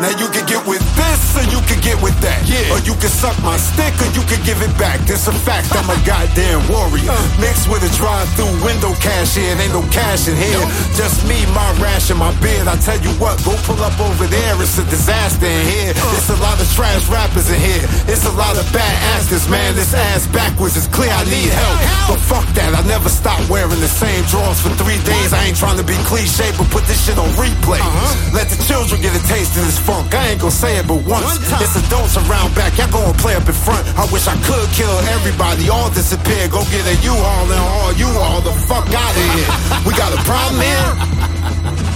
Now you can get with this or you can get with that. Yeah. Or you can suck my stick or you can give it back. It's a fact, I'm a goddamn warrior. Uh. Mixed with a drive-through window cashier, ain't no cash in here. Just me, my rash, and my beard. I tell you what, go pull up over there. It's a disaster in here. Uh. It's a lot of trash rappers in here. It's a lot of bad actors, man. This ass backwards. is clear I need help. But fuck that, I never stop wearing the same drawers for three days. I ain't trying to be cliche, but put this shit on replay. Uh-huh. Let the children get a taste this funk. I ain't gonna say it, but once. It's adults around back. Y'all gonna play up in front. I wish I could kill everybody. All disappear. Go get a U-Haul and haul you all the fuck out of here. We got a problem here.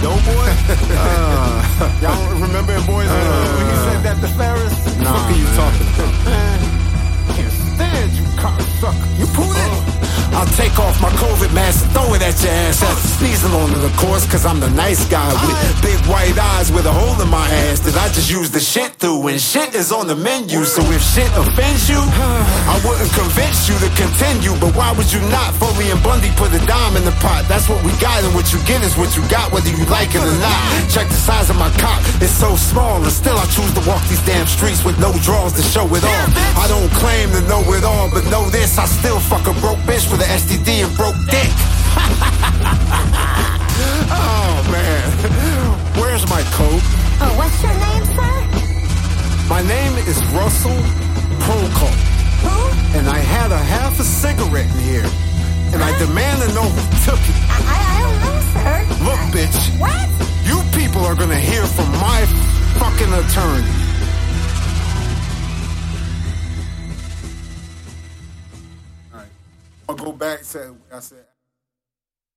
Yo, boy. Uh, y'all remember in Boys uh, when he said that to Ferris? Nah, fuck are you man. talking about? Can't stand you, cocksucker. You pulled it. I'll take off my COVID mask and throw it at your ass after it, of course, cause I'm the nice guy with big white eyes with a hole in my ass that I just use the shit through. And shit is on the menu, so if shit offends you, I wouldn't convince you to continue. But why would you not? Foley and Bundy put a dime in the pot. That's what we got, and what you get is what you got, whether you like it or not. Check the size of my cock, it's so small, and still I choose to walk these damn streets with no drawers to show it off. I don't claim to know it all, but know this, I still fuck a broke bitch with an STD and broke dick. My name is Russell Proko, Who? and I had a half a cigarette in here, and I demand to know who took it. I, I, don't know, sir. Look, bitch, What? you people are gonna hear from my fucking attorney. All right, I'll go back. Say, I said.